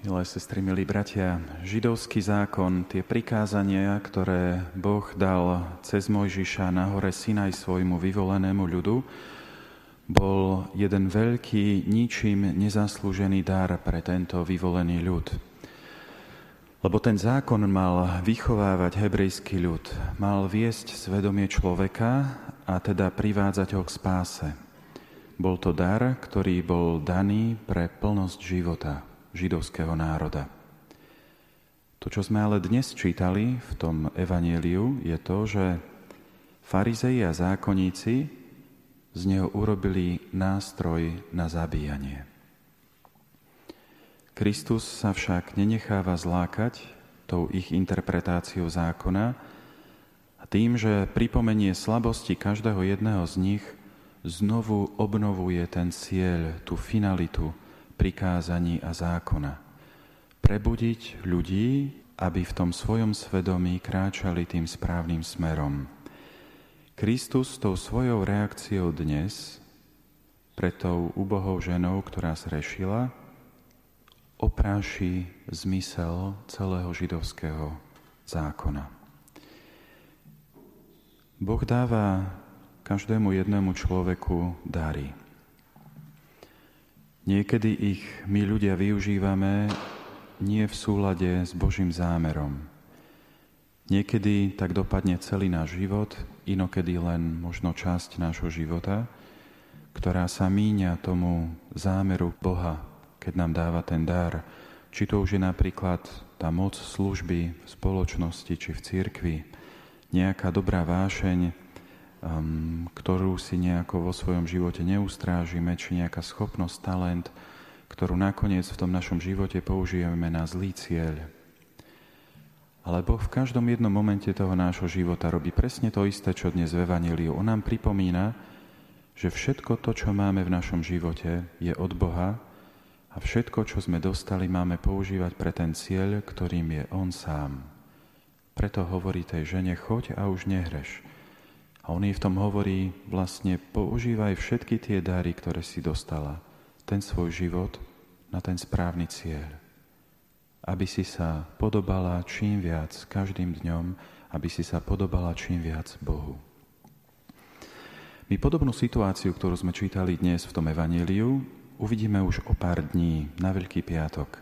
Milé sestry, milí bratia, židovský zákon, tie prikázania, ktoré Boh dal cez Mojžiša na hore Sinaj svojmu vyvolenému ľudu, bol jeden veľký, ničím nezaslúžený dar pre tento vyvolený ľud. Lebo ten zákon mal vychovávať hebrejský ľud, mal viesť svedomie človeka a teda privádzať ho k spáse. Bol to dar, ktorý bol daný pre plnosť života židovského národa. To, čo sme ale dnes čítali v tom evanieliu, je to, že farizei a zákonníci z neho urobili nástroj na zabíjanie. Kristus sa však nenecháva zlákať tou ich interpretáciou zákona a tým, že pripomenie slabosti každého jedného z nich, znovu obnovuje ten cieľ, tú finalitu, prikázaní a zákona. Prebudiť ľudí, aby v tom svojom svedomí kráčali tým správnym smerom. Kristus tou svojou reakciou dnes, pred tou ubohou ženou, ktorá zrešila, opráši zmysel celého židovského zákona. Boh dáva každému jednému človeku dary. Niekedy ich my ľudia využívame nie v súlade s Božím zámerom. Niekedy tak dopadne celý náš život, inokedy len možno časť nášho života, ktorá sa míňa tomu zámeru Boha, keď nám dáva ten dar. Či to už je napríklad tá moc služby v spoločnosti či v cirkvi, nejaká dobrá vášeň, um, ktorú si nejako vo svojom živote neustrážime, či nejaká schopnosť, talent, ktorú nakoniec v tom našom živote použijeme na zlý cieľ. Ale Boh v každom jednom momente toho nášho života robí presne to isté, čo dnes v Evaníliu. On nám pripomína, že všetko to, čo máme v našom živote, je od Boha a všetko, čo sme dostali, máme používať pre ten cieľ, ktorým je On sám. Preto hovorí tej žene, choď a už nehreš. On jej v tom hovorí, vlastne používaj všetky tie dary, ktoré si dostala, ten svoj život na ten správny cieľ. Aby si sa podobala čím viac každým dňom, aby si sa podobala čím viac Bohu. My podobnú situáciu, ktorú sme čítali dnes v tom evaníliu, uvidíme už o pár dní, na Veľký piatok,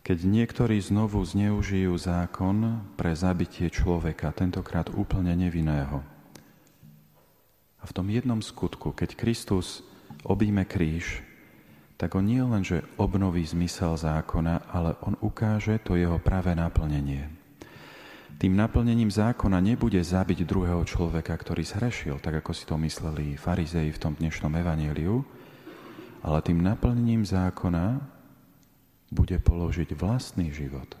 keď niektorí znovu zneužijú zákon pre zabitie človeka, tentokrát úplne nevinného. A v tom jednom skutku, keď Kristus objíme kríž, tak on nie len, že obnoví zmysel zákona, ale on ukáže to jeho pravé naplnenie. Tým naplnením zákona nebude zabiť druhého človeka, ktorý zhrešil, tak ako si to mysleli farizei v tom dnešnom evaníliu, ale tým naplnením zákona bude položiť vlastný život.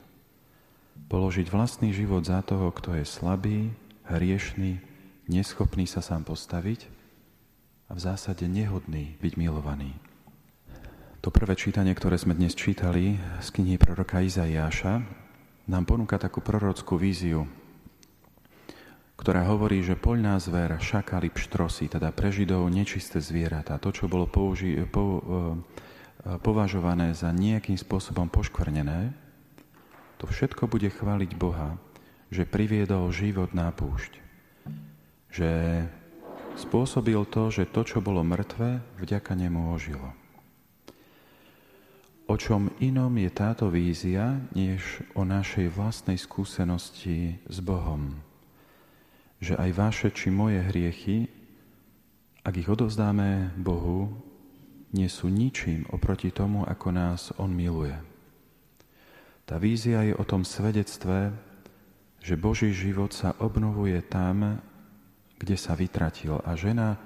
Položiť vlastný život za toho, kto je slabý, hriešný, neschopný sa sám postaviť a v zásade nehodný byť milovaný. To prvé čítanie, ktoré sme dnes čítali z knihy proroka Izaiáša, nám ponúka takú prorockú víziu, ktorá hovorí, že poľná zver, šakali, pštrosy, teda pre Židov nečisté zvieratá, to, čo bolo použi- po, e, považované za nejakým spôsobom poškvrnené, to všetko bude chváliť Boha, že priviedol život na púšť že spôsobil to, že to, čo bolo mŕtve, vďaka nemu ožilo. O čom inom je táto vízia, než o našej vlastnej skúsenosti s Bohom. Že aj vaše či moje hriechy, ak ich odovzdáme Bohu, nie sú ničím oproti tomu, ako nás On miluje. Tá vízia je o tom svedectve, že Boží život sa obnovuje tam, kde sa vytratil. A žena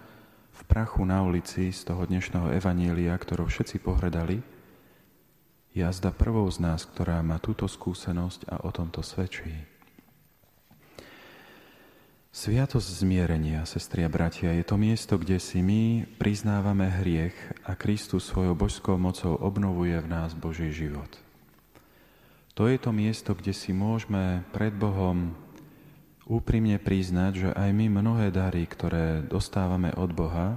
v prachu na ulici z toho dnešného evanília, ktorou všetci pohredali, jazda prvou z nás, ktorá má túto skúsenosť a o tomto svedčí. Sviatosť zmierenia, sestri a bratia, je to miesto, kde si my priznávame hriech a Kristus svojou božskou mocou obnovuje v nás Boží život. To je to miesto, kde si môžeme pred Bohom úprimne priznať, že aj my mnohé dary, ktoré dostávame od Boha,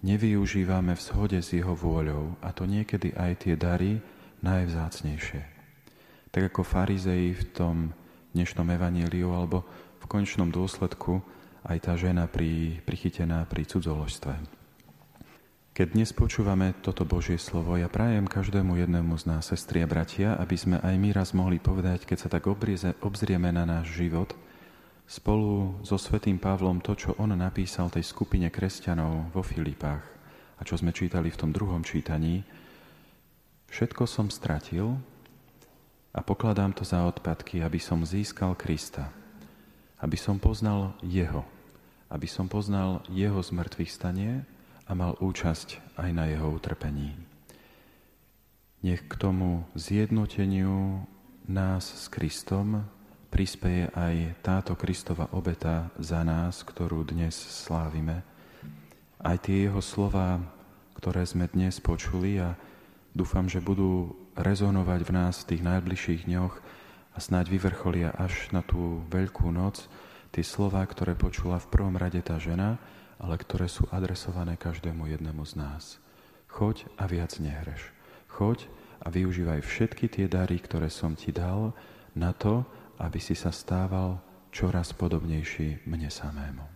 nevyužívame v shode s Jeho vôľou. A to niekedy aj tie dary najvzácnejšie. Tak ako farizei v tom dnešnom evaníliu, alebo v konečnom dôsledku aj tá žena pri, prichytená pri cudzoložstve. Keď dnes počúvame toto Božie slovo, ja prajem každému jednému z nás, sestri a bratia, aby sme aj my raz mohli povedať, keď sa tak obzrieme na náš život, spolu so svetým Pavlom to, čo on napísal tej skupine kresťanov vo Filipách a čo sme čítali v tom druhom čítaní, všetko som stratil a pokladám to za odpadky, aby som získal Krista, aby som poznal Jeho, aby som poznal Jeho zmrtvých stanie a mal účasť aj na jeho utrpení. Nech k tomu zjednoteniu nás s Kristom prispeje aj táto Kristova obeta za nás, ktorú dnes slávime. Aj tie jeho slova, ktoré sme dnes počuli a dúfam, že budú rezonovať v nás v tých najbližších dňoch a snáď vyvrcholia až na tú veľkú noc, tie slova, ktoré počula v prvom rade tá žena, ale ktoré sú adresované každému jednému z nás. Choď a viac nehreš. Choď a využívaj všetky tie dary, ktoré som ti dal, na to, aby si sa stával čoraz podobnejší mne samému.